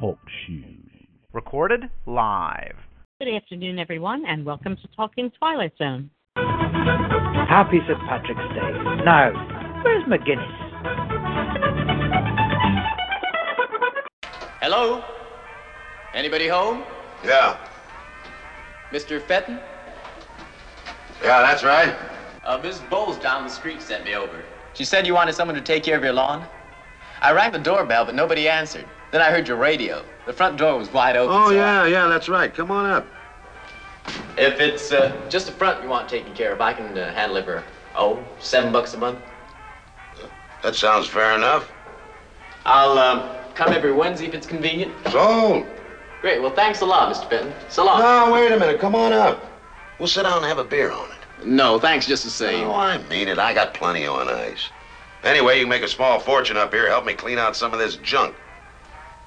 Talk Shoe. Recorded live. Good afternoon, everyone, and welcome to Talking Twilight Zone. Happy St. Patrick's Day. Now, where's McGinnis? Hello? Anybody home? Yeah. Mr. Fenton? Yeah, that's right. Uh, Miss Bowles down the street sent me over. She said you wanted someone to take care of your lawn. I rang the doorbell, but nobody answered. Then I heard your radio. The front door was wide open. Oh, so yeah, I- yeah, that's right. Come on up. If it's uh, just the front you want taken care of, I can uh, handle it for, oh, seven bucks a month. That sounds fair enough. I'll um, come every Wednesday if it's convenient. Sold. Great. Well, thanks a lot, Mr. Fenton. So long. No, wait a minute. Come on up. We'll sit down and have a beer on it. No, thanks just the same. Oh, I mean it. I got plenty on ice. Anyway, you can make a small fortune up here. Help me clean out some of this junk.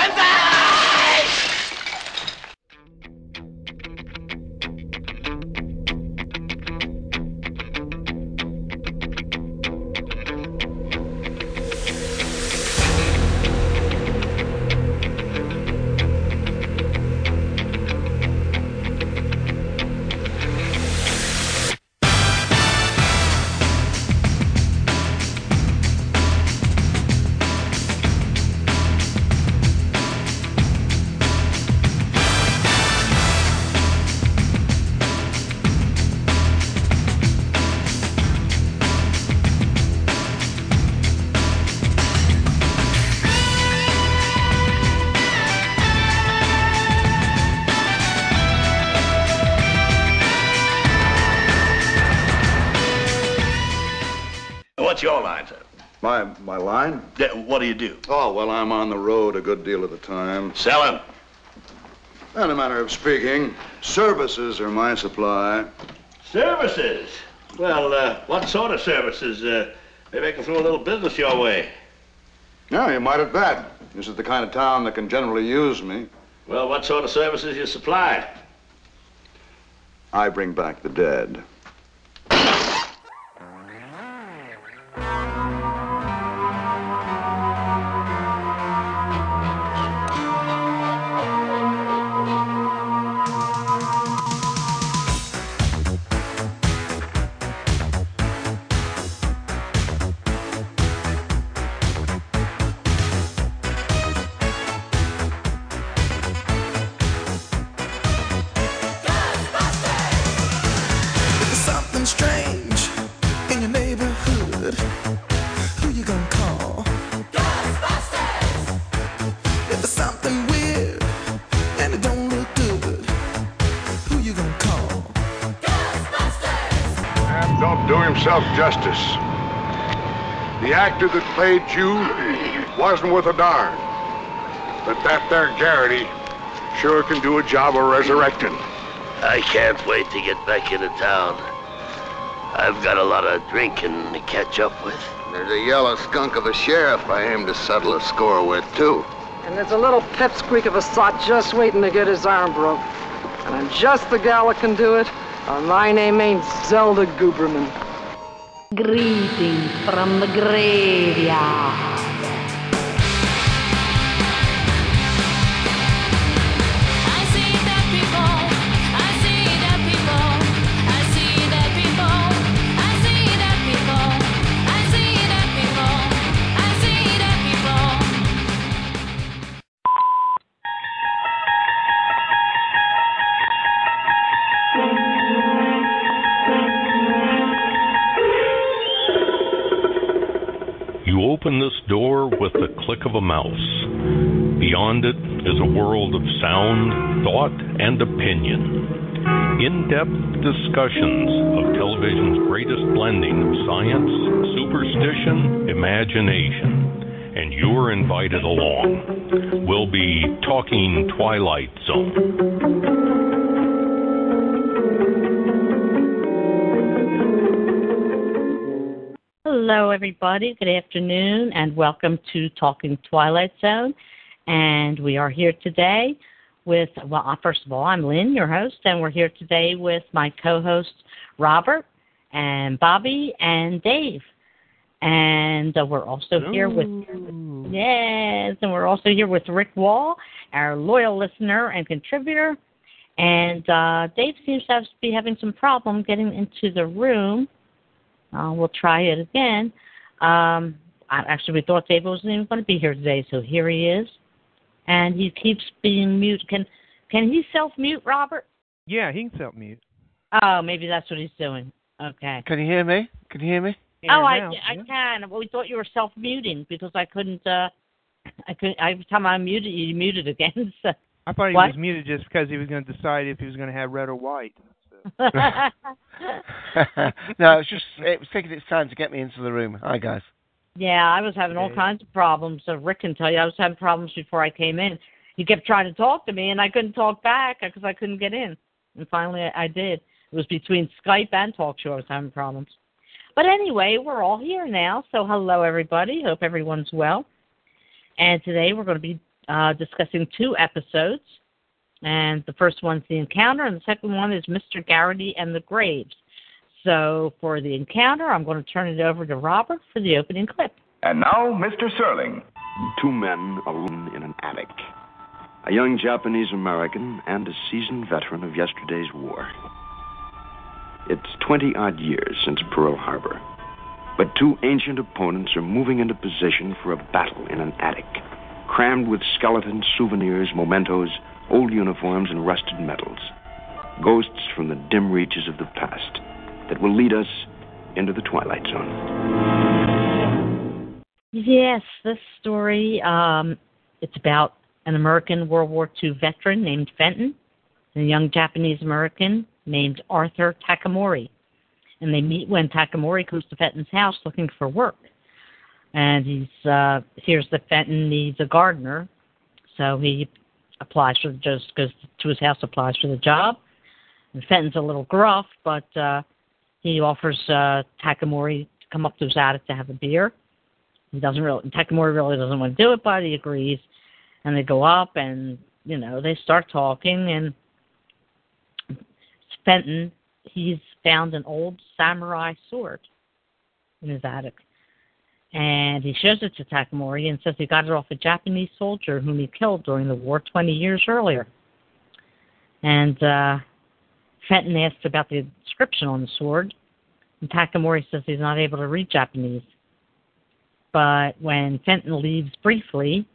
What's do you do? Oh, well, I'm on the road a good deal of the time. Selling. In a manner of speaking, services are my supply. Services. Well, uh, what sort of services? Uh, maybe I can throw a little business your way. Yeah, you might at that. This is the kind of town that can generally use me. Well, what sort of services you supply? I bring back the dead. Actor that played you wasn't worth a darn. But that there Garrity sure can do a job of resurrecting. I can't wait to get back into town. I've got a lot of drinking to catch up with. There's a yellow skunk of a sheriff I aim to settle a score with, too. And there's a little pipsqueak of a sot just waiting to get his arm broke. And I'm just the gal that can do it. Uh, my name ain't Zelda Gooberman. Greetings from the graveyard. You open this door with the click of a mouse. Beyond it is a world of sound, thought, and opinion. In depth discussions of television's greatest blending of science, superstition, imagination. And you're invited along. We'll be talking Twilight Zone. Hello, everybody. Good afternoon, and welcome to Talking Twilight Zone. And we are here today with, well, uh, first of all, I'm Lynn, your host, and we're here today with my co hosts, Robert and Bobby and Dave. And uh, we're also here with, yes, and we're also here with Rick Wall, our loyal listener and contributor. And uh, Dave seems to be having some problem getting into the room. Uh, we'll try it again. Um, actually, we thought David wasn't even going to be here today, so here he is, and he keeps being mute. Can can he self mute, Robert? Yeah, he can self mute. Oh, maybe that's what he's doing. Okay. Can you hear me? Can you hear me? oh, I I can. Well, we thought you were self muting because I couldn't. uh I couldn't. Every time I muted you, you muted again. So. I thought he What? was muted just because he was going to decide if he was going to have red or white. no, it's just it was taking its time to get me into the room. Hi guys. Yeah, I was having all kinds of problems. So Rick can tell you, I was having problems before I came in. He kept trying to talk to me, and I couldn't talk back because I couldn't get in. And finally, I, I did. It was between Skype and TalkShoe I was having problems. But anyway, we're all here now. So hello, everybody. Hope everyone's well. And today we're going to be uh, discussing two episodes. And the first one's the encounter, and the second one is Mr. Garrity and the Graves. So for the encounter, I'm going to turn it over to Robert for the opening clip. And now, Mr. Serling. Two men alone in an attic. A young Japanese American and a seasoned veteran of yesterday's war. It's 20 odd years since Pearl Harbor. But two ancient opponents are moving into position for a battle in an attic, crammed with skeletons, souvenirs, mementos, old uniforms, and rusted metals. Ghosts from the dim reaches of the past that will lead us into the Twilight Zone. Yes, this story, um, it's about an American World War II veteran named Fenton and a young Japanese American named Arthur Takamori. And they meet when Takamori comes to Fenton's house looking for work. And he's uh, hears that Fenton needs a gardener, so he applies for just goes to his house, applies for the job. And Fenton's a little gruff, but uh, he offers uh, Takamori to come up to his attic to have a beer. He doesn't really, Takamori really doesn't want to do it, but he agrees. And they go up and, you know, they start talking. And Fenton, he's found an old samurai sword in his attic. And he shows it to Takamori and says he got it off a Japanese soldier whom he killed during the war 20 years earlier. And uh, Fenton asks about the inscription on the sword. And Takamori says he's not able to read Japanese. But when Fenton leaves briefly,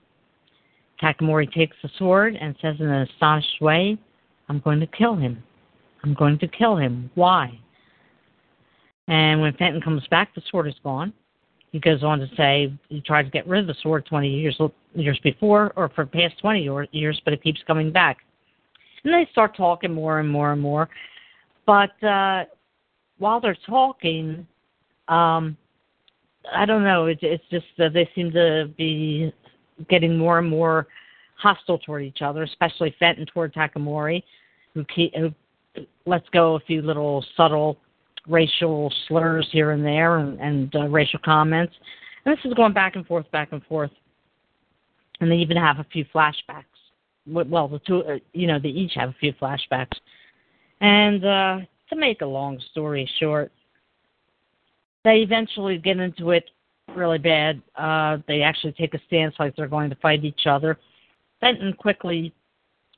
Takamori takes the sword and says in an astonished way, I'm going to kill him. I'm going to kill him. Why? And when Fenton comes back, the sword is gone. He goes on to say he tried to get rid of the sword 20 years years before, or for past 20 years, but it keeps coming back. And they start talking more and more and more. But uh, while they're talking, um, I don't know. It, it's just that they seem to be getting more and more hostile toward each other, especially Fenton toward Takamori, who, who lets go a few little subtle racial slurs here and there and, and uh, racial comments. And this is going back and forth, back and forth. And they even have a few flashbacks. Well, the two, uh, you know, they each have a few flashbacks. And uh, to make a long story short, they eventually get into it really bad. Uh, they actually take a stance like they're going to fight each other. Fenton quickly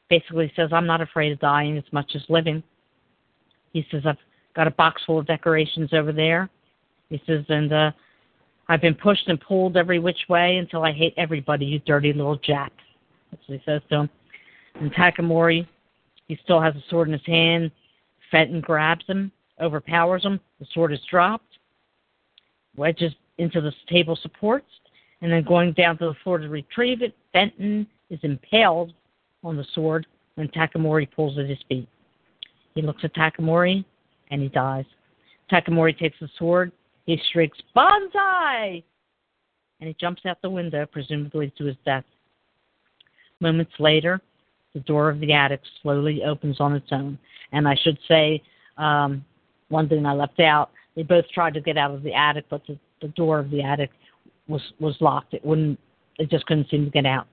basically says, I'm not afraid of dying as much as living. He says, I've got a box full of decorations over there. He says, and uh, I've been pushed and pulled every which way until I hate everybody, you dirty little Jap. That's what he says to him. And Takamori, he still has a sword in his hand. Fenton grabs him, overpowers him. The sword is dropped, wedges into the table supports, and then going down to the floor to retrieve it, Fenton is impaled on the sword when Takamori pulls at his feet. He looks at Takamori, and he dies. Takamori takes the sword. He shrieks, Banzai! And he jumps out the window, presumably to his death. Moments later, the door of the attic slowly opens on its own. And I should say, um, one thing I left out, they both tried to get out of the attic, but the, the door of the attic was was locked. It wouldn't. It just couldn't seem to get out.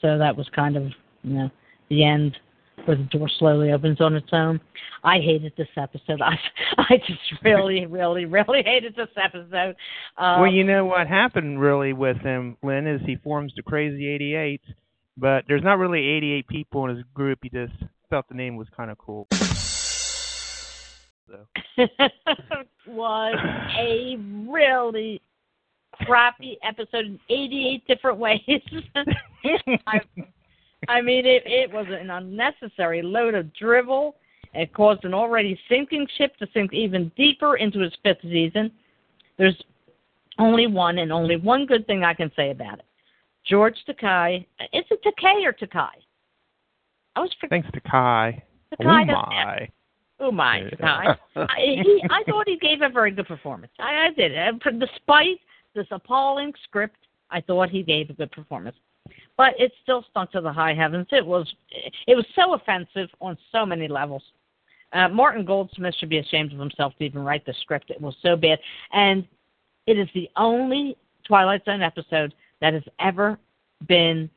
So that was kind of you know the end where the door slowly opens on its own. I hated this episode. I I just really, really, really hated this episode. Um, well, you know what happened really with him, Lynn, is he forms the Crazy 88, but there's not really 88 people in his group. He just felt the name was kind of cool. So. was a really crappy episode in 88 different ways. I, I mean, it, it was an unnecessary load of drivel. It caused an already sinking ship to sink even deeper into its fifth season. There's only one and only one good thing I can say about it. George Takai. Is it Takai or Takai? I was Thanks to Kai. Takai oh my. Oh my God! I, he, I thought he gave a very good performance. I, I did. Despite this appalling script, I thought he gave a good performance. But it still stunk to the high heavens. It was it was so offensive on so many levels. Uh, Martin Goldsmith should be ashamed of himself to even write the script. It was so bad, and it is the only Twilight Zone episode that has ever been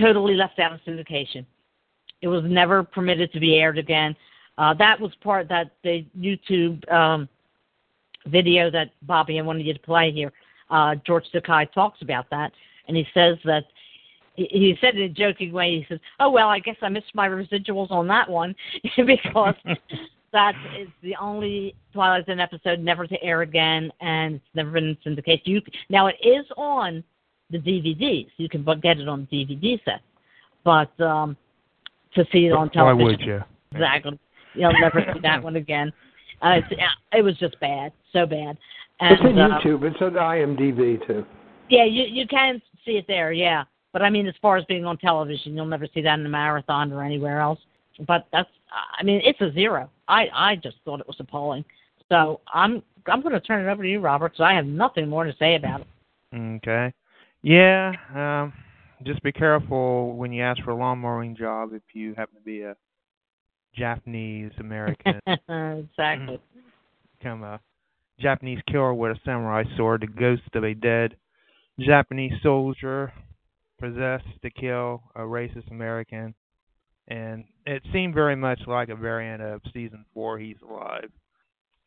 totally left out of syndication. It was never permitted to be aired again. Uh, that was part that the YouTube um, video that Bobby I wanted you to play here. Uh, George Takei talks about that, and he says that he, he said in a joking way. He says, "Oh well, I guess I missed my residuals on that one because that is the only Twilight Zone episode never to air again, and it's never been syndicated. You now it is on the DVD, so you can get it on the DVD set, but um, to see it on Why television, would you? exactly, you'll never see that one again. Uh, it's, it was just bad, so bad. it's And, on uh, YouTube. It's on IMDb too. yeah, you you can see it there, yeah. But I mean, as far as being on television, you'll never see that in a marathon or anywhere else. But that's, I mean, it's a zero. I I just thought it was appalling. So I'm I'm going to turn it over to you, Robert, because I have nothing more to say about it. Okay. Yeah, um, just be careful when you ask for a lawn mowing job if you happen to be a Japanese American. exactly. become a Japanese killer with a samurai sword, the ghost of a dead Japanese soldier possessed to kill a racist American. And it seemed very much like a variant of season four, He's Alive.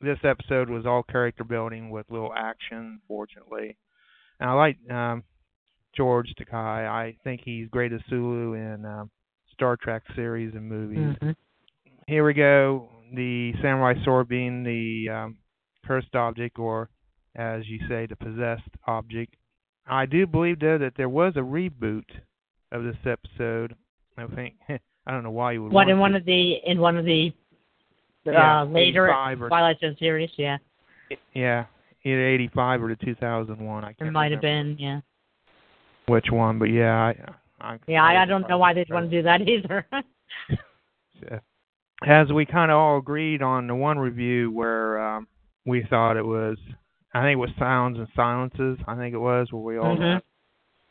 This episode was all character building with little action, fortunately. And I like um, George Takai. I think he's great as Sulu in um, Star Trek series and movies Mhm. here we go. The samurai sword being the um, cursed object, or as you say, the possessed object. I do believe though that there was a reboot of this episode. I think I don't know why you would. What want in one of the in one of the uh, Yeah, uh, later 85 or- Twilight Zone series? Yeah, Yeah, either '85 or the 2001. I it can't It might have been. Yeah, which one, but yeah, I. I yeah. I, I don't know why they'd want to do that either. As we kind of all agreed on the one review where um, we thought it was, I think it was Sounds and Silences. I think it was where we all Mhm.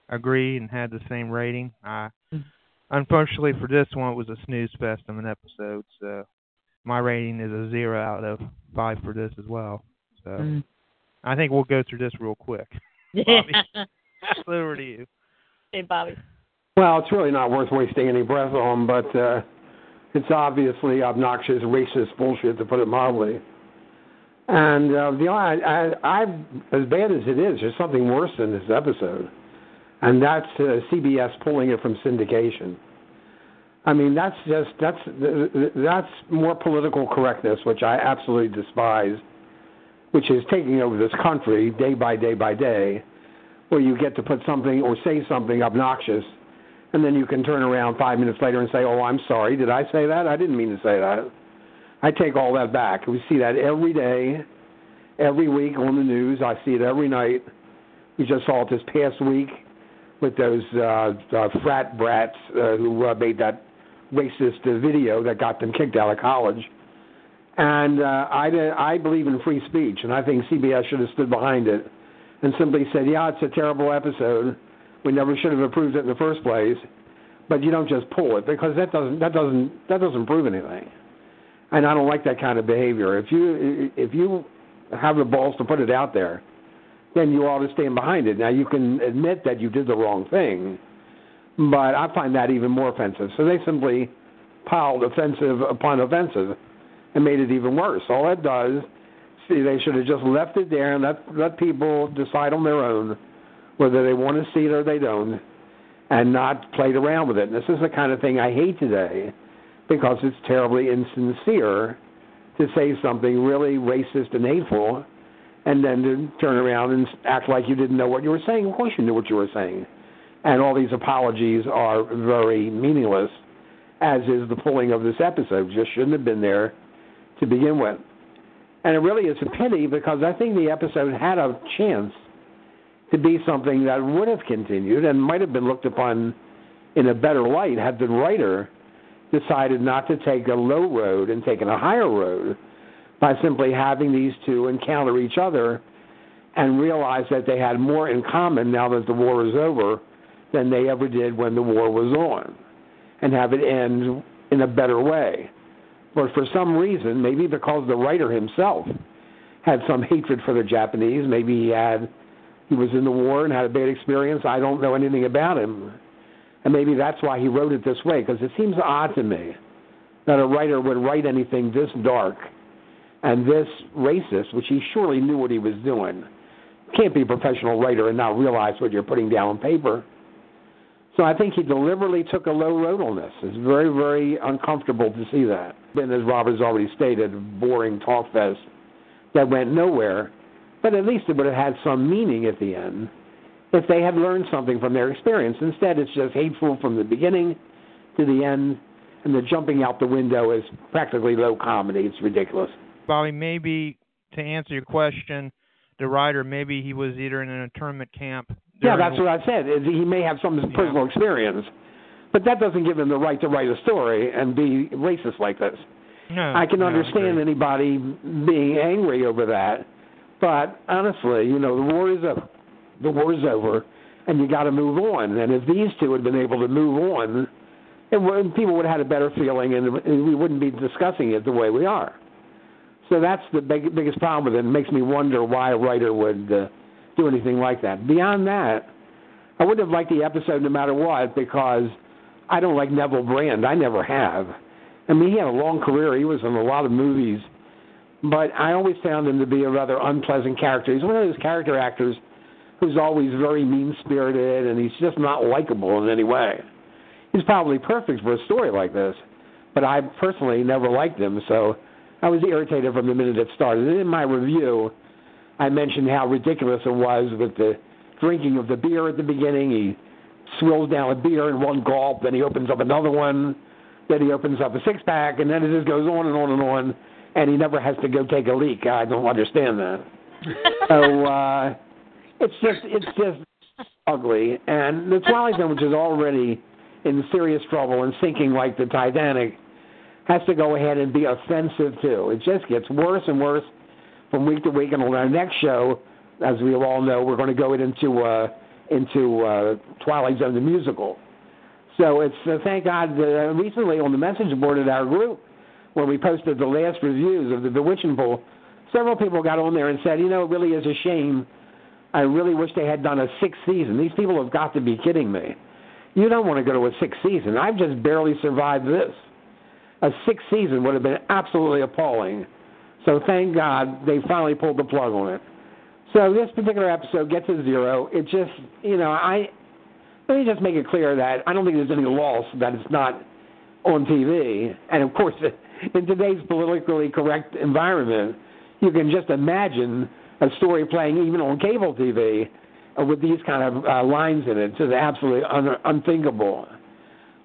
agreed and had the same rating. Uh, Mhm. unfortunately for this one, it was a snooze fest of an episode. So my rating is a zero out of five for this as well. So Mm. I think we'll go through this real quick. Bobby. Over to you. hey, Bobby. Well, it's really not worth wasting any breath on, but uh, it's obviously obnoxious, racist bullshit, to put it mildly. And uh, the I, I, I, as bad as it is, there's something worse in this episode, and that's uh, CBS pulling it from syndication. I mean, that's just that's that's more political correctness, which I absolutely despise, which is taking over this country day by day by day, where you get to put something or say something obnoxious and then you can turn around five minutes later and say, "Oh, I'm sorry. Did I say that? I didn't mean to say that." I take all that back. We see that every day, every week on the news. I see it every night. We just saw it this past week with those uh, uh, frat brats uh, who uh, made that racist uh, video that got them kicked out of college. And uh, I, I believe in free speech, and I think CBS should have stood behind it and simply said, "Yeah, it's a terrible episode. We never should have approved it in the first place." But you don't just pull it because that doesn't that doesn't that doesn't prove anything. And I don't like that kind of behavior. If you if you have the balls to put it out there, then you ought to stand behind it. Now you can admit that you did the wrong thing, but I find that even more offensive. So they simply piled offensive upon offensive and made it even worse. All that does, see, they should have just left it there and let let people decide on their own whether they want to see it or they don't, and not played around with it. And this is the kind of thing I hate today because it's terribly insincere to say something really racist and hateful and then to turn around and act like you didn't know what you were saying. Of course, you knew what you were saying. And all these apologies are very meaningless, as is the pulling of this episode. Just shouldn't have been there to begin with. And it really is a pity because I think the episode had a chance to be something that would have continued and might have been looked upon in a better light had the writer decided not to take a low road and taken a higher road by simply having these two encounter each other and realize that they had more in common now that the war is over than they ever did when the war was on and have it end in a better way. But for some reason, maybe because the writer himself had some hatred for the Japanese, maybe he had he was in the war and had a bad experience. I don't know anything about him. And maybe that's why he wrote it this way because it seems odd to me that a writer would write anything this dark and this racist, which he surely knew what he was doing. Can't be a professional writer and not realize what you're putting down on paper. So I think he deliberately took a low road on this. It's very, very uncomfortable to see that. And as Robert's already stated, boring talk fest that went nowhere. But at least it would have had some meaning at the end if they had learned something from their experience. Instead, it's just hateful from the beginning to the end, and the jumping out the window is practically low comedy. It's ridiculous. Bobby, maybe to answer your question, the writer maybe he was either in an internment camp. Yeah, that's what I said. He may have some personal experience, but that doesn't give him the right to write a story and be racist like this. No, I can no, understand anybody being angry over that, but honestly, you know, the war is over. The war is over, and you got to move on. And if these two had been able to move on, would, people would have had a better feeling, and, and we wouldn't be discussing it the way we are. So that's the big, biggest problem with it. It makes me wonder why a writer would uh, do anything like that. Beyond that, I wouldn't have liked the episode no matter what because I don't like Neville Brand. I never have. I mean, he had a long career. He was in a lot of movies, but I always found him to be a rather unpleasant character. He's one of those character actors who's always very mean-spirited, and he's just not likable in any way. He's probably perfect for a story like this, but I personally never liked him, so I was irritated from the minute it started. And in my review, I mentioned how ridiculous it was with the drinking of the beer at the beginning. He swills down a beer in one gulp, then he opens up another one, then he opens up a six pack, and then it just goes on and on and on, and he never has to go take a leak. I don't understand that. so uh, it's just it's just ugly, and the Twilight Zone, which is already in serious trouble and sinking like the Titanic, has to go ahead and be offensive too. It just gets worse and worse from week to week. And on our next show, as we all know, we're going to go into uh, into uh, Twilight Zone the musical. So it's uh, thank God uh, recently on the message board at our group when we posted the last reviews of the Bewitching Pool, several people got on there and said, you know, it really is a shame. I really wish they had done a sixth season. These people have got to be kidding me. You don't want to go to a sixth season. I've just barely survived this. A sixth season would have been absolutely appalling. So thank God they finally pulled the plug on it. So this particular episode gets a zero. It just, you know, I let me just make it clear that I don't think there's any loss that it's not on TV. And of course, in today's politically correct environment, you can just imagine a story playing even on cable TV uh, with these kind of uh, lines in it. It's just absolutely un- unthinkable.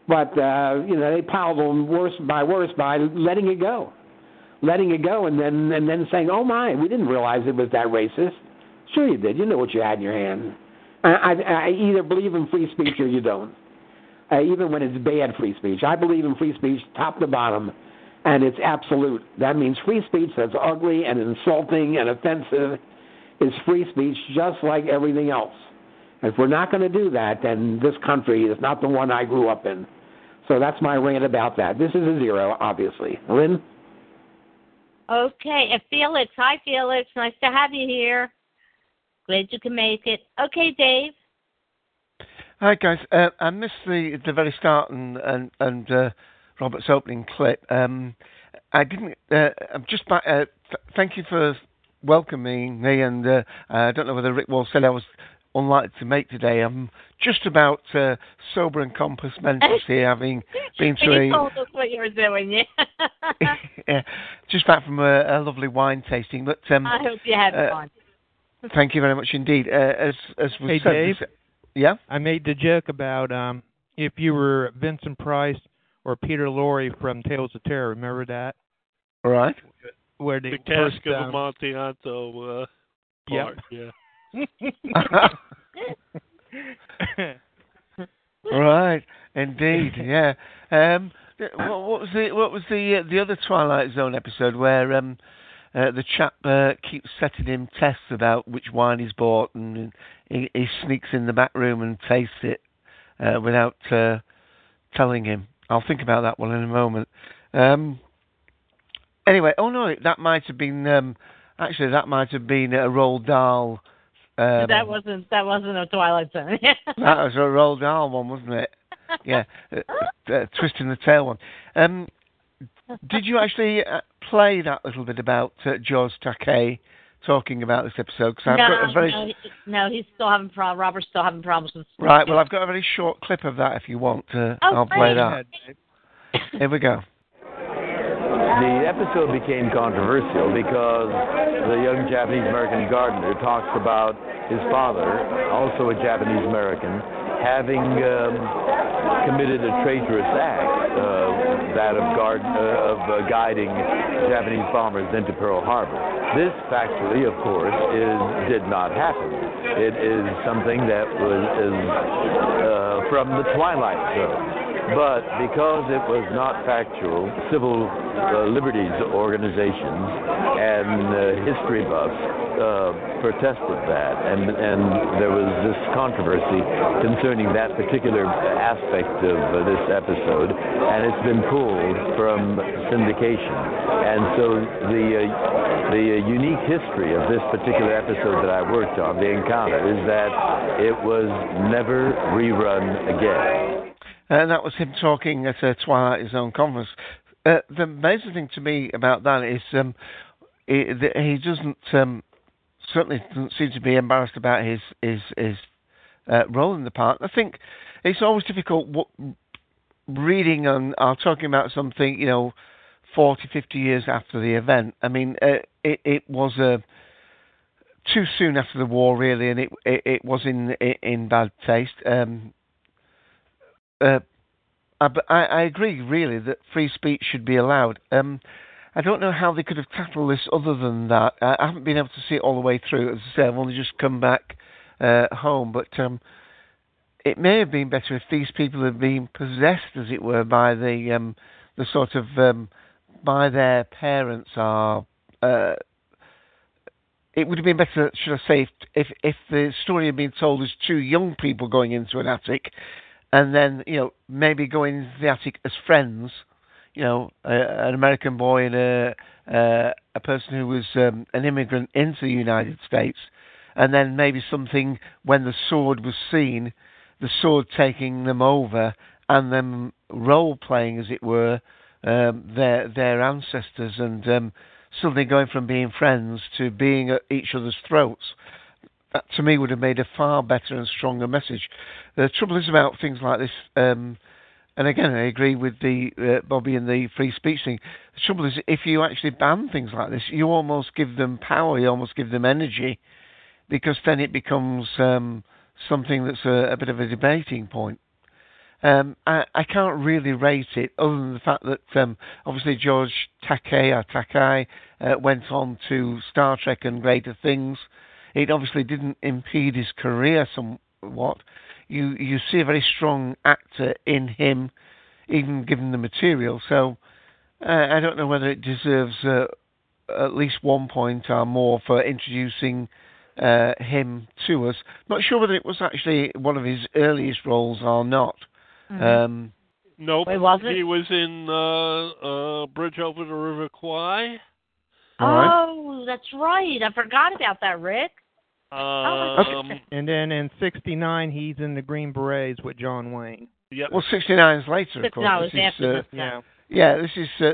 But uh, you know, they piled on worse by worse by letting it go, letting it go, and then and then saying, "Oh my, we didn't realize it was that racist." Sure, you did. You know what you had in your hand. I, I, I either believe in free speech or you don't. uh, even when it's bad free speech. I believe in free speech top to bottom, and it's absolute. That means free speech that's ugly and insulting and offensive is free speech, just like everything else. If we're not going to do that, then this country is not the one I grew up in. So that's my rant about that. This is a zero, obviously. Lynn? Okay, and Felix. Hi, Felix. Nice to have you here. Glad you can make it. Okay, Dave. Hi guys, uh, I missed the the very start and and, and uh, Robert's opening clip. Um, I didn't. Uh, I'm just back. Uh, th- thank you for welcoming me, and uh, I don't know whether Rick Wall said I was unlikely to make today. I'm just about uh, sober and compos mentis here, having been through you told us what you were doing, yeah. yeah, just back from a, a lovely wine tasting. But um, I hope you had uh, fun. Thank you very much indeed. Uh, as as we Hey said, Dave. yeah. I made the joke about um if you were Vincent Price or Peter Lorre from Tales of Terror. Remember that? All right. Where they The first, cask of um, Amontillado uh, Yep. part, yeah. right, indeed, yeah. Um, what, what was the what was the uh, the other Twilight Zone episode where um, uh, the chap uh, keeps setting him tests about which wine he's bought, and he, he sneaks in the back room and tastes it uh, without uh, telling him. I'll think about that one in a moment. Um, anyway, oh no, that might have been um, actually that might have been a Roald Dahl. Um, that wasn't that wasn't a Twilight Zone. that was a Roald Dahl one, wasn't it? Yeah, uh, uh, twisting the tail one. Um, did you actually uh, play that little bit about uh, George Takei talking about this episode? Because I've no, got a very no, he- no, he's still having problems. Robert's still having problems with. right. Well, I've got a very short clip of that. If you want, uh, Oh, I'll play that. Here we go. The episode became controversial because the young Japanese American gardener talks about his father, also a Japanese American, having um, committed a traitorous act, uh, that of, guard, uh, of uh, guiding Japanese bombers into Pearl Harbor. This factually, of course, is did not happen. It is something that was is, uh, from the Twilight Zone. But because it was not factual, civil uh, liberties organizations and uh, history buffs uh, protested that, and and there was this controversy concerning that particular aspect of uh, this episode, and it's been pulled from syndication. And so the uh, the uh, unique history of this particular episode that I worked on, the encounter, is that it was never rerun again. And that was him talking at a Twilight Zone conference. Uh, the amazing thing to me about that is um, he, he doesn't um, certainly doesn't seem to be embarrassed about his his his uh, role in the part. I think it's always difficult w- reading and or talking about something you know 40, 50 years after the event. I mean, uh, it it was uh, too soon after the war, really, and it it, it was in in bad taste. Um, uh, I, I, agree, really, that free speech should be allowed. Um, I don't know how they could have tackled this other than that. I, haven't been able to see it all the way through. As I say, I've only just come back uh, home, but um, it may have been better if these people had been possessed, as it were, by the um, the sort of um, by their parents or. Uh, it would have been better, should I say, if if the story had been told as two young people going into an attic, and then you know maybe going into the attic as friends, you know, uh, an American boy and a uh, a person who was um, an immigrant into the United States, and then maybe something when the sword was seen, the sword taking them over and them role playing, as it were, um, their their ancestors and um, suddenly going from being friends to being at each other's throats that to me would have made a far better and stronger message. The trouble is about things like this, um, and again, I agree with the uh, Bobby and the free speech thing. The trouble is, if you actually ban things like this, you almost give them power, you almost give them energy, because then it becomes um, something that's a, a bit of a debating point. Um, I, I can't really rate it, other than the fact that um, obviously George Takei or uh, went on to Star Trek and greater things. It obviously didn't impede his career somewhat. you you see a very strong actor in him, even given the material. So uh, I don't know whether it deserves uh, at least one point or more for introducing uh, him to us. Not sure whether it was actually one of his earliest roles or not. Mm-hmm. Um, Nope. Wait, was it? He was in uh, uh, Bridge Over the River Kwai. Oh, that's right. I forgot about that, Rick. Um, And then in '69, he's in the Green Berets with John Wayne. Yep. well, 69 is later, of course. no, This it's is, after uh. Yeah. Yeah, this is uh,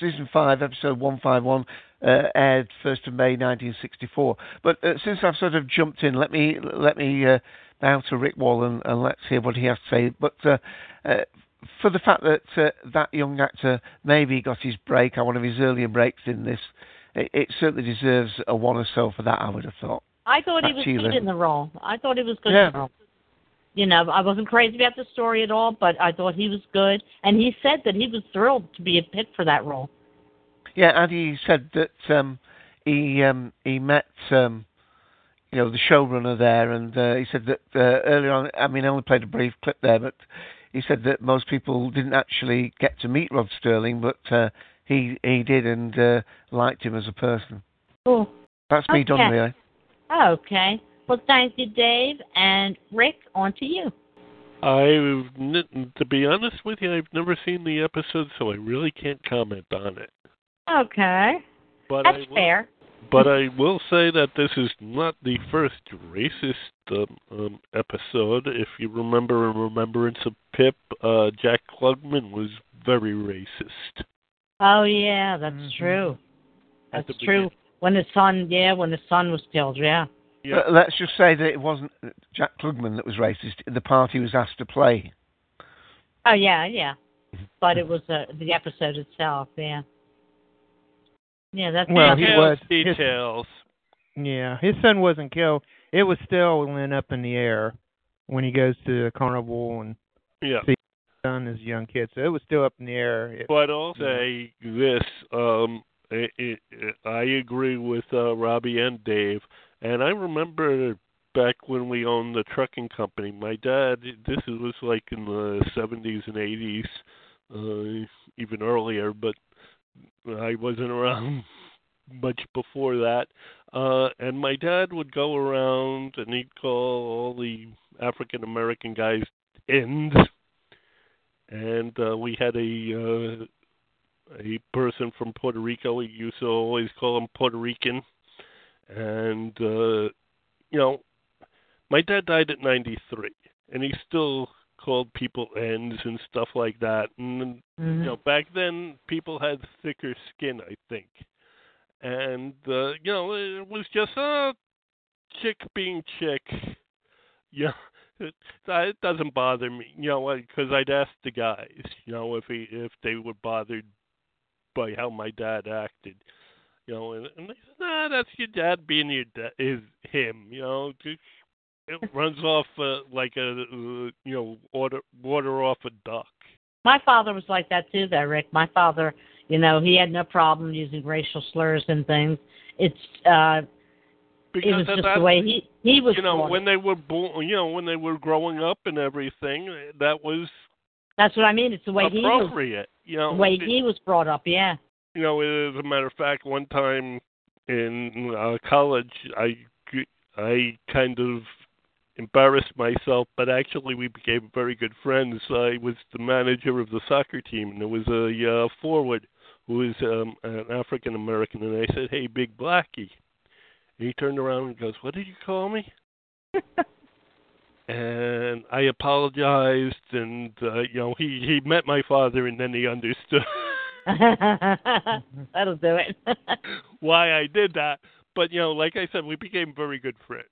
season five, episode one five one, uh, aired first of May, nineteen sixty four. But uh, since I've sort of jumped in, let me let me uh, bow to Rick Wall and, and let's hear what he has to say. But uh, uh, for the fact that uh, that young actor maybe got his break, or one of his earlier breaks in this, it, it certainly deserves a one or so for that. I would have thought. I thought he was good in the role. I thought he was good Yeah. in the role. You know, I wasn't crazy about the story at all, but I thought he was good. And he said that he was thrilled to be a picked for that role. Yeah, and he said that um, he um, he met um, you know the showrunner there, and uh, he said that uh, earlier on. I mean, I only played a brief clip there, but he said that most people didn't actually get to meet Rod Serling, but uh, he he did and uh, liked him as a person. Cool. That's me done, Okay. really. Okay. Well, thank you, Dave. And Rick, on to you. I've to be honest with you, I've never seen the episode, so I really can't comment on it. Okay. But That's I will, fair. But I will say that this is not the first racist um, um, episode. If you remember in Remembrance of Pip, uh, Jack Klugman was very racist. Oh, yeah, that's Mm-hmm. true. That's the true. When his son, yeah, when his son was killed, yeah. Yeah. But let's just say that it wasn't Jack Klugman that was racist. The part he was asked to play. Oh, yeah, yeah. But it was uh, the episode itself, yeah. Yeah, that's Well, he Details, was. His- details. Yeah, his son wasn't killed. It was still went up in the air when he goes to the carnival and Yeah. see his son as a young kid. So it was still up in the air. It, But I'll say this: um, it, it, it, I agree with uh, Robbie and Dave, and I remember back when we owned the trucking company. My dad, this was like in the '70s and '80s, uh, even earlier, but I wasn't around much before that. Uh, and my dad would go around and he'd call all the African American guys ends and uh, we had a uh, a person from Puerto Rico. We used to always call him Puerto Rican, and uh, you know, my dad died at 93, and he still called people ends and stuff like that. And Mhm. you know, back then people had thicker skin, I think, and uh, you know, it was just uh, chick being chick. Yeah, it, it doesn't bother me, you know, because I'd ask the guys, you know, if he if they were bothered by how my dad acted, you know, and, and they said, nah, that's your dad being your dad is him, you know, just, it runs off uh, like a uh, you know water water off a duck. My father was like that too, though, Rick. My father, you know, he had no problem using racial slurs and things. It's uh Because it was just that, the way he he was you know born. when they were born, you know when they were growing up and everything, that was That's what I mean. It's the way he was appropriate. You know, the way it- he was brought up, yeah. you know, as a matter of fact, one time in uh, college, I I kind of embarrassed myself, but actually we became very good friends. I was the manager of the soccer team, and there was a uh, forward who was um, an African American, and I said, "Hey, Big Blackie." And he turned around and goes, "What did you call me?" and I apologized, and uh, you know, he he met my father, and then he understood. That'll do it. why I did that. But you know, like I said, we became very good friends.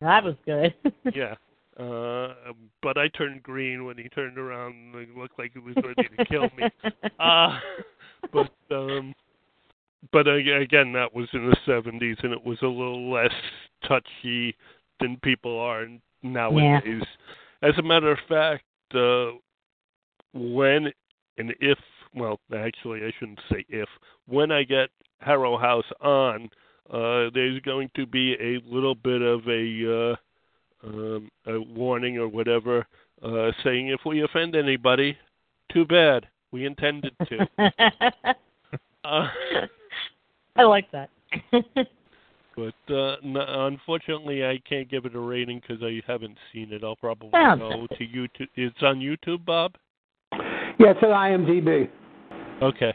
That was good. Yeah. Uh, but I turned green when he turned around and looked like he was ready to kill me. Uh, but um, but again, that was in the '70s, and it was a little less touchy than people are nowadays. As a matter of fact, uh, when and if, well, actually, I shouldn't say if, when I get Harrow House on, uh, there's going to be a little bit of a, uh, um, a warning or whatever, uh, saying if we offend anybody, too bad. We intended to. uh, I like that. but uh, n- unfortunately, I can't give it a rating because I haven't seen it. I'll probably Oh. go to YouTube. It's on YouTube, Bob. Yeah, it's on IMDb. Okay.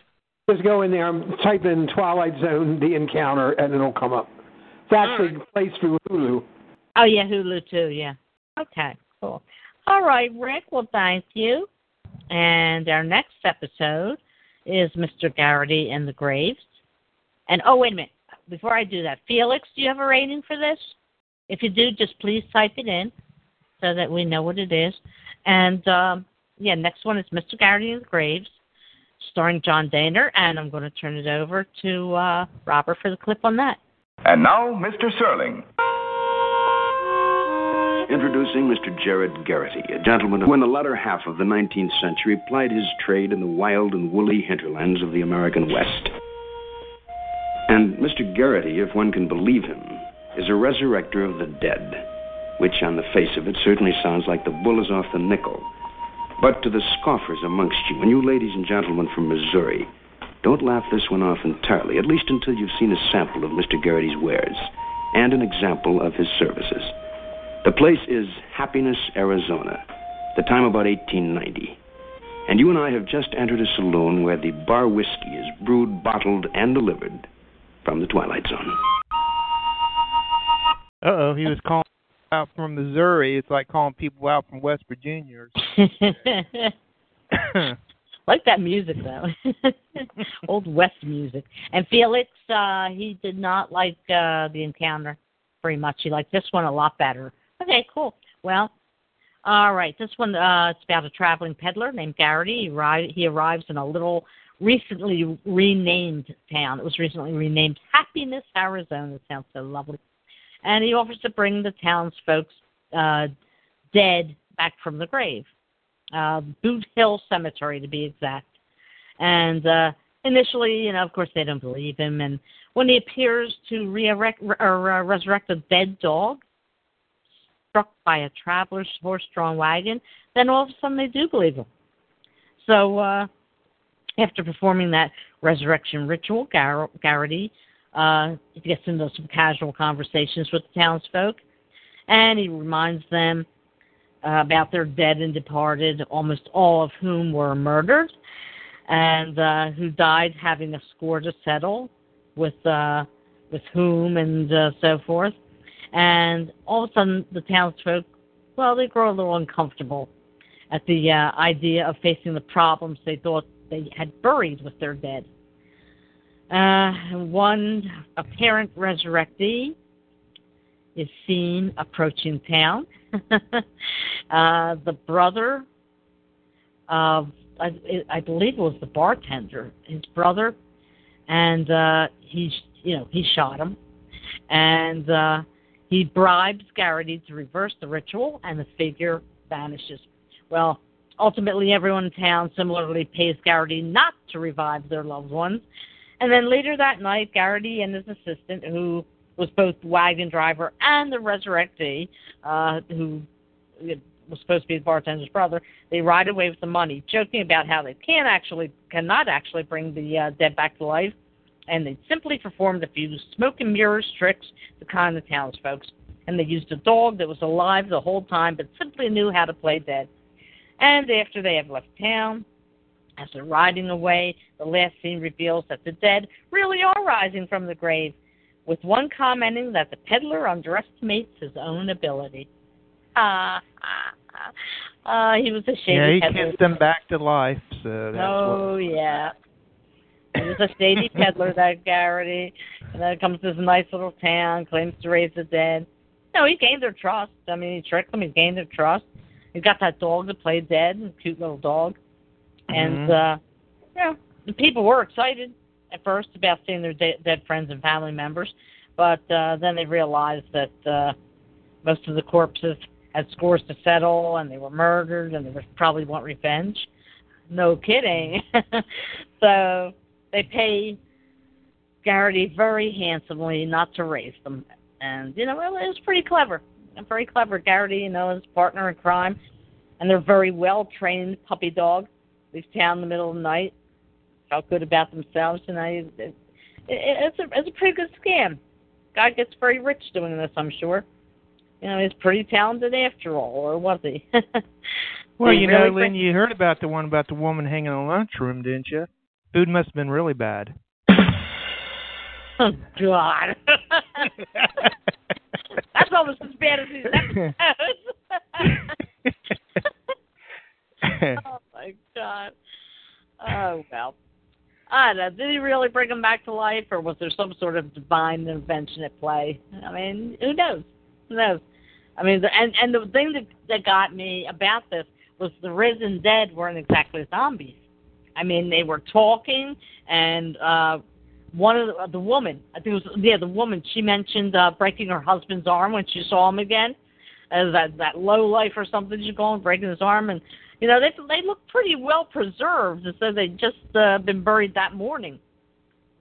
Just go in there, and type in Twilight Zone, The Encounter, and it'll come up. It's actually placed through Hulu. Oh yeah, Hulu too. Yeah. Okay. Cool. All right, Rick. Well, thank you. And our next episode is Mr. Garrity and the Graves. And oh, wait a minute. Before I do that, Felix, do you have a rating for this? If you do, just please type it in so that we know what it is. And um, yeah, next one is Mr. Garrity and the Graves, starring John Dehner. And I'm going to turn it over to uh, Robert for the clip on that. And now, Mr. Serling. Introducing Mr. Jared Garrity, a gentleman who, in the latter half of the 19th century, plied his trade in the wild and woolly hinterlands of the American West. And Mr. Garrity, if one can believe him, is a resurrector of the dead, which, on the face of it, certainly sounds like the bull is off the nickel. But to the scoffers amongst you, and you ladies and gentlemen from Missouri, don't laugh this one off entirely, at least until you've seen a sample of Mr. Garrity's wares and an example of his services. The place is Happiness, Arizona. The time about 1890. And you and I have just entered a saloon where the bar whiskey is brewed, bottled, and delivered from the Twilight Zone. Uh oh, he was calling out from Missouri. It's like calling people out from West Virginia. or like that music though, old West music. And Felix, uh, he did not like uh, the encounter very much. He liked this one a lot better. Okay, cool. Well, all right. This one, uh, it's about a traveling peddler named Garrity. He, arri- he arrives in a little recently renamed town. It was recently renamed Happiness, Arizona. It sounds so lovely. And he offers to bring the townsfolk uh, dead back from the grave uh, Boot Hill Cemetery to be exact. And uh, initially, you know, of course, they don't believe him. And when he appears to re-erect, or, uh, resurrect a dead dog struck by a traveler's horse-drawn wagon, then all of a sudden they do believe him. So uh, after performing that resurrection ritual, Gar- Garrity uh, he gets into some casual conversations with the townsfolk, and he reminds them uh, about their dead and departed, almost all of whom were murdered, and uh, who died having a score to settle with uh, with whom and uh, so forth. And all of a sudden, the townsfolk, well, they grow a little uncomfortable at the uh, idea of facing the problems they thought they had buried with their dead. Uh, one apparent resurrectee is seen approaching town. uh, the brother of, I, I believe it was the bartender, his brother, and uh, he's, you know, he shot him, and uh, he bribes Garrity to reverse the ritual, and the figure vanishes. Well, ultimately, everyone in town similarly pays Garrity not to revive their loved ones. And then later that night, Garrity and his assistant, who was both wagon driver and the resurrectee, uh, who was supposed to be the bartender's brother, they ride away with the money, joking about how they can't actually, cannot actually bring the uh, dead back to life, and they simply performed a few smoke and mirrors tricks to con the townsfolk. And they used a dog that was alive the whole time, but simply knew how to play dead. And after they have left town, as they're riding away, the last scene reveals that the dead really are rising from the grave, with one commenting that the peddler underestimates his own ability. Ah, ah, ah. Uh, he was a shady yeah, he peddler. kissed them back to life. So that's oh, what, yeah. He was a shady peddler, that Garrity. And then comes this nice little town, claims to raise the dead. No, he gained their trust. I mean, he tricked them. He gained their trust. He got that dog to play dead, a cute little dog. And, Mhm. uh, you know, the people were excited at first about seeing their de- dead friends and family members. But uh, then they realized that uh, most of the corpses had scores to settle and they were murdered and they probably want revenge. No kidding. so they pay Garrity very handsomely not to raise them. And, you know, it was pretty clever. very clever. Garrity, you know, his partner in crime, and they're very well trained puppy dogs. Leaves town in the middle of the night. Felt good about themselves, and I. It, it, it's a it's a pretty good scam. Guy gets very rich doing this, I'm sure. You know, he's pretty talented after all, or was he? Well, you really know, Lynn, you heard about the one about the woman hanging in the lunchroom, didn't you? Food must have been really bad. Oh God. That's almost as bad as these episodes. oh my God. Oh well. I don't know. Did he really bring him back to life, or was there some sort of divine intervention at play? I mean, who knows? Who knows? I mean, the, and and the thing that that got me about this was the risen dead weren't exactly zombies. I mean, they were talking, and uh one of the, the woman, I think it was yeah, the woman. She mentioned uh breaking her husband's arm when she saw him again, as that that low life or something she's going breaking his arm, and you know they they look pretty well preserved, as though they'd just uh, been buried that morning.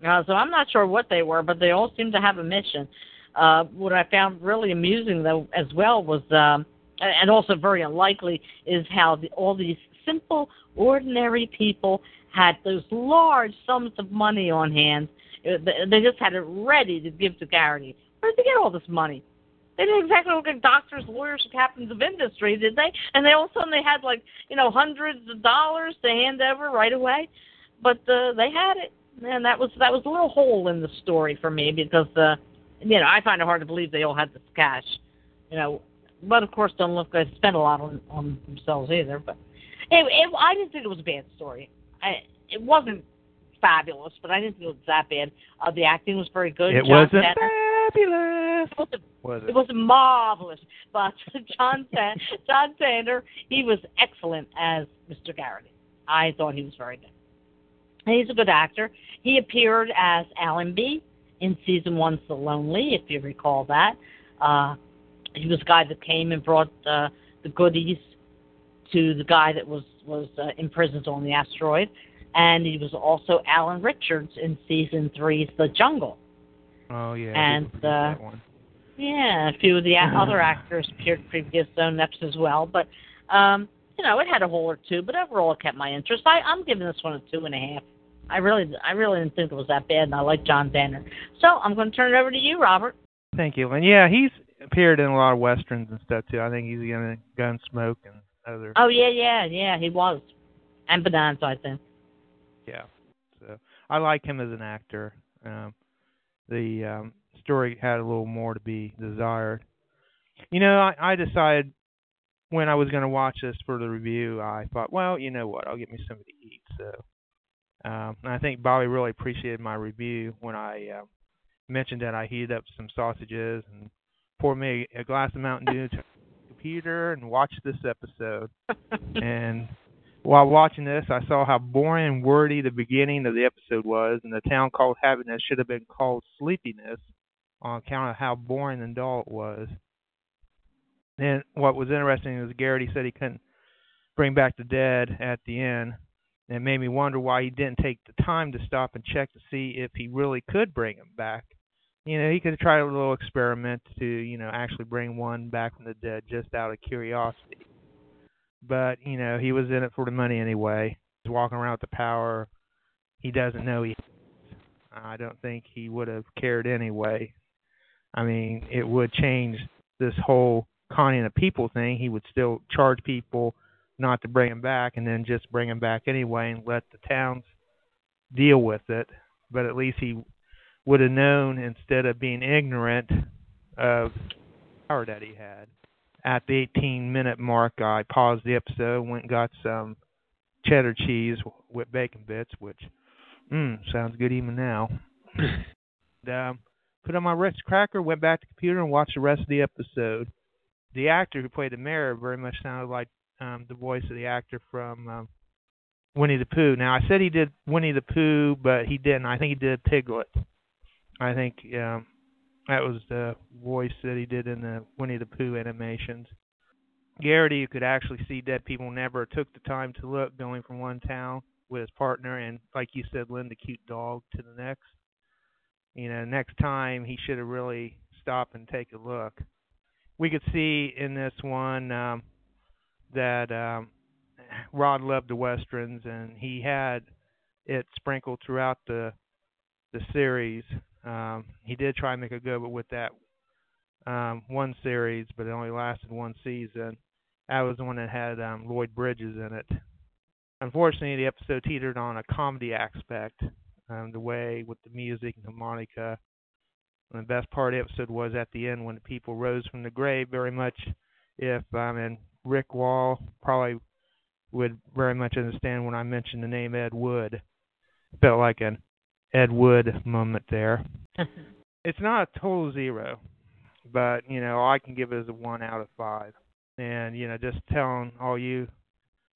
Uh, so I'm not sure what they were, but they all seem to have a mission. Uh, what I found really amusing though as well was, um, and also very unlikely, is how the, all these simple, ordinary people had those large sums of money on hand. Uh, They just had it ready to give to Garrity. Where did they get all this money? They didn't exactly look like doctors, lawyers, captains of industry, did they? And they all of a sudden they had like you know hundreds of dollars to hand over right away. But uh, they had it, and that was that was a little hole in the story for me because uh, you know I find it hard to believe they all had this cash, you know. But of course, don't look like they spent a lot on on themselves either. But it, it, I didn't think it was a bad story. I it wasn't fabulous, but I didn't think it was that bad. Uh, the acting was very good. It John wasn't Tanner- fabulous. It wasn't Was it was marvelous. But John Tan- John Tanner, he was excellent as Mr. Garrity. I thought he was very good. And he's a good actor. He appeared as Allenby in season one's The Lonely, if you recall that. Uh, he was the guy that came and brought uh, the goodies to the guy that was was uh, imprisoned on the asteroid, and he was also Alan Richards in season three's The Jungle. Oh yeah. And, I didn't forget uh. Yeah, a few of the other actors appeared in previous zone eps as well, but um, you know, it had a hole or two, but overall it kept my interest. I, I'm giving this one a two and a half. I really, I really didn't think it was that bad, and I like John Dehner. So I'm going to turn it over to you, Robert. Thank you, and Yeah, he's appeared in a lot of westerns and stuff too. I think he's in Gunsmoke and other. Oh yeah, yeah, yeah, he was, and Bonanza, I think. Yeah. So I like him as an actor. Um, the um, story had a little more to be desired. You know, I, I decided when I was going to watch this for the review, I thought, well, you know what, I'll get me something to eat. So um, and I think Bobby really appreciated my review when I uh, mentioned that I heated up some sausages and poured me a glass of Mountain Dew to the computer and watched this episode. and while watching this, I saw how boring and wordy the beginning of the episode was, and the town called Happiness should have been called Sleepiness on account of how boring and dull it was. And what was interesting was Garrity said he couldn't bring back the dead at the end. And it made me wonder why he didn't take the time to stop and check to see if he really could bring him back. You know, he could tried a little experiment to, you know, actually bring one back from the dead just out of curiosity. But, you know, he was in it for the money anyway. He's walking around with the power he doesn't know he I don't think he would have cared anyway. I mean, it would change this whole conning of people thing. He would still charge people not to bring him back and then just bring him back anyway and let the towns deal with it. But at least he would have known instead of being ignorant of the power that he had. At the 18 minute mark, I paused the episode, went and got some cheddar cheese with bacon bits, which mm, sounds good even now. and, um, put on my Ritz cracker, went back to the computer, and watched the rest of the episode. The actor who played the mayor very much sounded like um, the voice of the actor from um, Winnie the Pooh. Now I said he did Winnie the Pooh, but he didn't. I think he did Piglet. I think um, that was the voice that he did in the Winnie the Pooh animations. Garrity, you could actually see dead people never took the time to look, going from one town with his partner and, like you said, Lynn, the cute dog to the next. You know, next time he should have really stopped and take a look. we could see in this one um, that um, Rod loved the westerns, and he had it sprinkled throughout the the series. Um, he did try and make a go, but with that um, one series, but it only lasted one season. That was the one that had um, Lloyd Bridges in it. Unfortunately, the episode teetered on a comedy aspect, um, the way with the music and harmonica. And the best part of the episode was at the end when the people rose from the grave. Very much, if um, and Rick Wall probably would very much understand when I mentioned the name Ed Wood. Felt like an Ed Wood moment there. it's not a total zero, but you know I can give it as a one out of five. And you know, just telling all you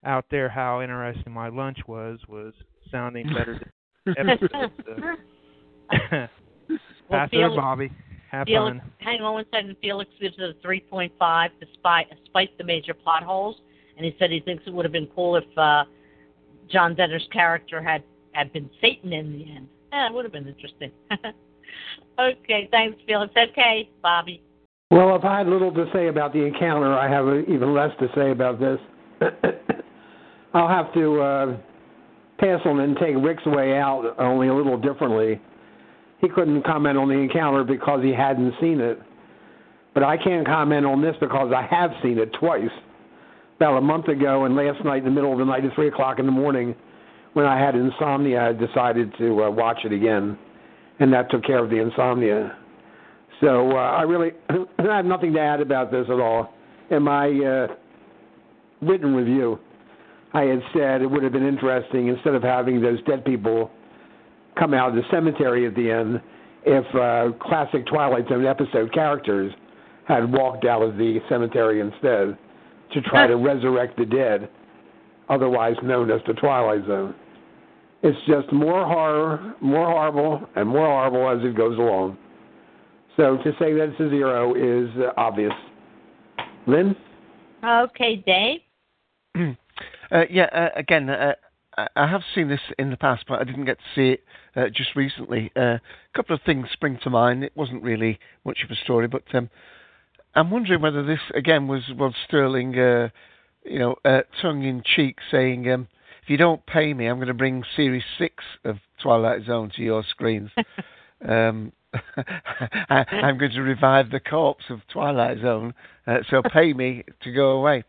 out there how interesting my lunch was was sounding better than episodes. So. Well, Pass it to Felix- Bobby. Have Felix, fun. hang on one second. Felix gives it a 3.5 despite, despite the major plot holes, and he said he thinks it would have been cool if uh, John Dehner's character had had been Satan in the end. It would have been interesting. okay, thanks, Felix. Okay, Bobby. Well, if I had little to say about the encounter, I have even less to say about this. I'll have to uh, pass on and take Rick's way out only a little differently. He couldn't comment on the encounter because he hadn't seen it. But I can comment on this because I have seen it twice. About a month ago and last night in the middle of the night at 3 o'clock in the morning when I had insomnia, I decided to uh, watch it again. And that took care of the insomnia. So uh, I really I have nothing to add about this at all. In my uh, written review, I had said it would have been interesting instead of having those dead people come out of the cemetery at the end, if uh, classic Twilight Zone episode characters had walked out of the cemetery instead to try to resurrect the dead, otherwise known as the Twilight Zone. It's just more horror, more horrible, and more horrible as it goes along. So to say that it's a zero is uh, obvious. Lynn? Okay, Dave. Uh, yeah, uh, again, uh, I- I have seen this in the past, but I didn't get to see it uh, just recently. Uh, a couple of things spring to mind. It wasn't really much of a story, but um, I'm wondering whether this again was Rod Serling, uh, you know, uh, tongue in cheek, saying, um, "If you don't pay me, I'm going to bring Series Six of Twilight Zone to your screens." um, I, I'm going to revive the corpse of Twilight Zone, uh, so pay me to go away.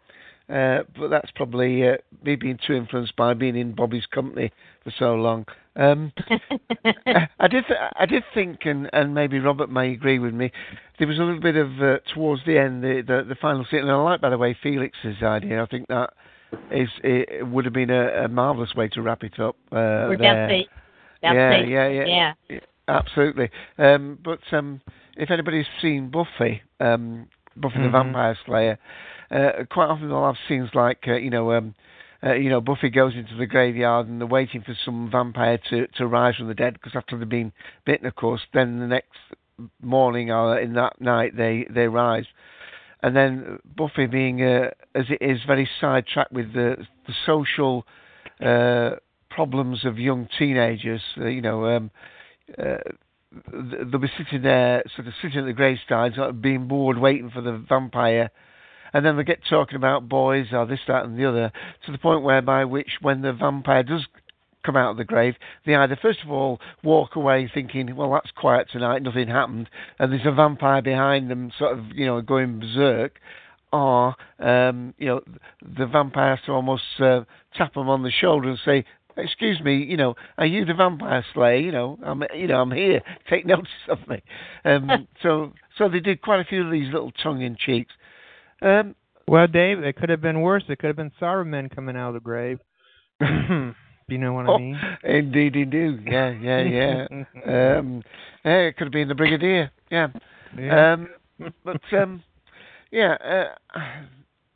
Uh, but that's probably uh, me being too influenced by being in Bobby's company for so long. Um, I did, th- I did think, and, and maybe Robert may agree with me. There was a little bit of uh, towards the end, the, the the final scene, and I like, by the way, Felix's idea. I think that is it would have been a, a marvelous way to wrap it up. Uh, We're there. about to yeah, yeah, yeah, yeah. absolutely. Um, but um, if anybody's seen Buffy, um, Buffy the Mhm. Vampire Slayer, uh, quite often they'll have scenes like uh, you know. Um, uh, you know, Buffy goes into the graveyard and they're waiting for some vampire to, to rise from the dead because after they've been bitten, of course, then the next morning or in that night they, they rise. And then Buffy, being uh, as it is very sidetracked with the, the social uh, problems of young teenagers, uh, you know, um, uh, they'll be sitting there, sort of sitting at the graveside, sort of being bored, waiting for the vampire. And then they get talking about boys or this, that, and the other, to the point whereby which, when the vampire does come out of the grave, they either first of all walk away thinking, well, that's quiet tonight, nothing happened, and there's a vampire behind them, sort of, you know, going berserk, or um, you know, the vampire has to almost uh, tap them on the shoulder and say. Excuse me, you know, are you the vampire slayer? You know, I'm, you know, I'm here. Take notice of me. Um, so, so they did quite a few of these little tongue in cheeks. Um, Well, Dave, it could have been worse. It could have been Cybermen coming out of the grave. you know what I Oh, mean? indeed, you do. Yeah, yeah, yeah. um, yeah, it could have been the Brigadier. Yeah. Yeah. Um, but um, yeah, uh,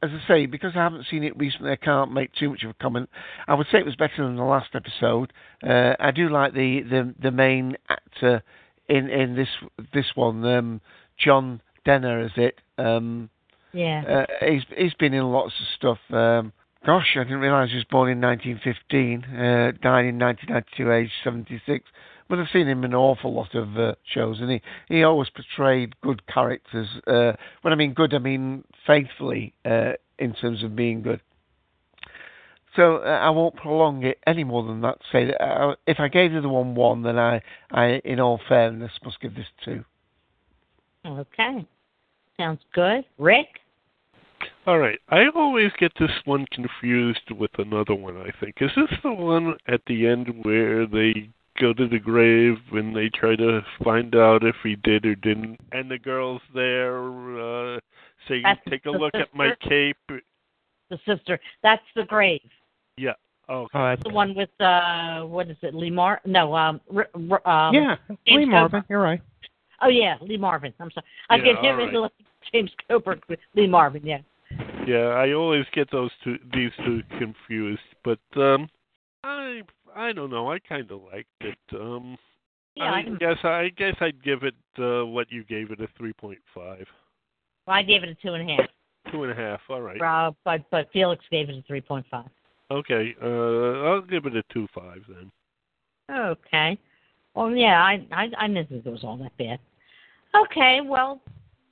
as I say, because I haven't seen it recently, I can't make too much of a comment. I would say it was better than the last episode. Uh, I do like the, the the main actor in in this this one, um, John Dehner, is it? Um, Yeah. uh, he's he's been in lots of stuff. Um, Gosh, I didn't realise he was born in 1915, uh, died in 1992, age 76. But I've seen him in an awful lot of uh, shows, and he, he always portrayed good characters. Uh, when I mean good, I mean faithfully uh, in terms of being good. So uh, I won't prolong it any more than that. Say that uh, if I gave you the one one, then I, I, in all fairness, must give this two. Okay. Sounds good. Rick? All right. I always get this one confused with another one, I think. Is this the one at the end where they go to the grave and they try to find out if he did or didn't? And the girl's there uh, saying, That's Take a the look at my sister? cape. The sister. That's the grave. Yeah. Okay. Oh, that's The one with uh, what is it? Lee Mar? No, um, R- R- um yeah, James Lee Marvin. Coburn. You're right. Oh yeah, Lee Marvin. I'm sorry. I Yeah, get him all into like James Coburn with Lee Marvin. Yeah. Yeah, I always get those two these two confused, but um I I don't know, I kind of liked it. Um Yeah, I I guess I guess I'd give it uh what you gave it a 3.5. Well, I gave it a two and a half. Two and a half. All right. Uh, but but Felix gave it a three point five. Okay. Uh I'll give it a two five then. Okay. Well, yeah, I I I didn't think it was all that bad. Okay, well,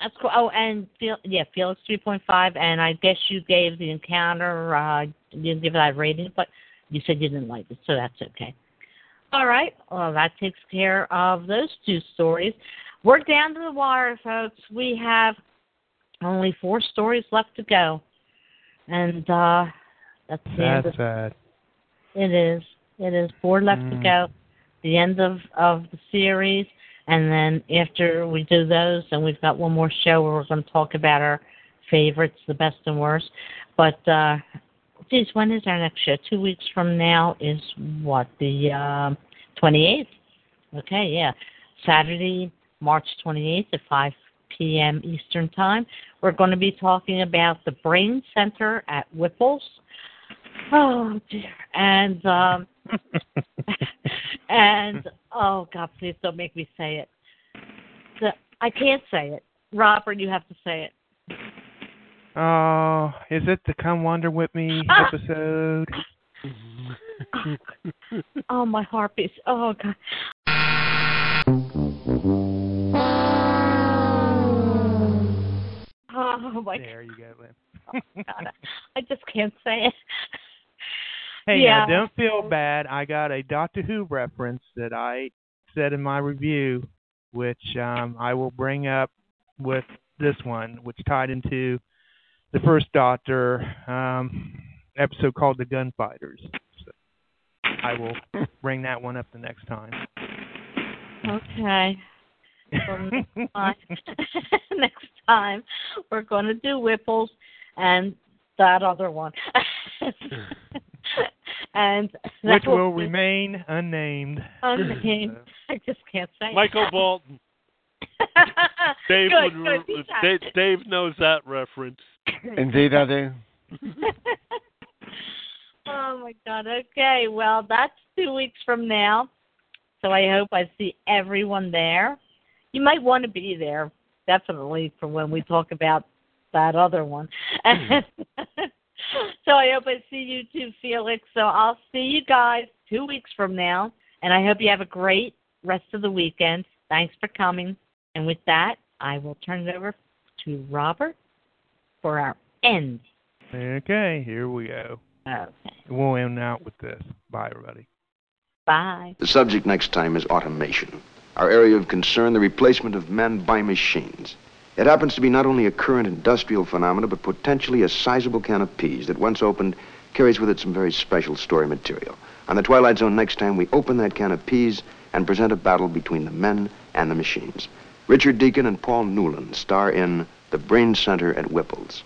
that's cool. Oh, and yeah, Felix three point five, and I guess you gave the encounter. Uh, you didn't give it that rating, but you said you didn't like it, so that's okay. All right. Well, that takes care of those two stories. We're down to the wire, folks. We have only four stories left to go, and uh, that's the end That's of sad. it is. It is four left to Mm. go. The end of of the series, and then after we do those, and we've got one more show where we're going to talk about our favorites, the best and worst. But uh, geez, when is our next show? Two weeks from now is what the um, 28th. Okay, yeah, Saturday, March 28th at 5 p.m. Eastern Time. We're going to be talking about the Brain Center at Whipple's. Oh dear, and um, and oh God, please don't make me say it. The, I can't say it. Robert, you have to say it. Oh, is it the Come Wander with Me episode? Oh, my heart beats. Oh God. Oh my There you go, Lynn. God, I just can't say it. Hey, yeah. now don't feel bad. I got a Doctor Who reference that I said in my review, which um, I will bring up with this one, which tied into the first Doctor um, episode called "The Gunfighters." So I will bring that one up the next time. Okay. So next time, next time we're going to do Whipples and that other one. and Which will be remain unnamed. unnamed. I just can't say. Michael Bolton. Dave Good, would, good, he's Dave, Dave knows that reference. Indeed, I do. oh my god. Okay, well that's two weeks from now. So I hope I see everyone there. You might want to be there, definitely, for when we talk about that other one. so I hope I see you too, Felix. So I'll see you guys two weeks from now. And I hope you have a great rest of the weekend. Thanks for coming. And with that, I will turn it over to Robert for our end. Okay, here we go. Okay. We'll end out with this. Bye, everybody. Bye. The subject next time is automation. Our area of concern, the replacement of men by machines. It happens to be not only a current industrial phenomenon, but potentially a sizable can of peas that, once opened, carries with it some very special story material. On the Twilight Zone next time, we open that can of peas and present a battle between the men and the machines. Richard Deacon and Paul Newlan star in The Brain Center at Whipple's.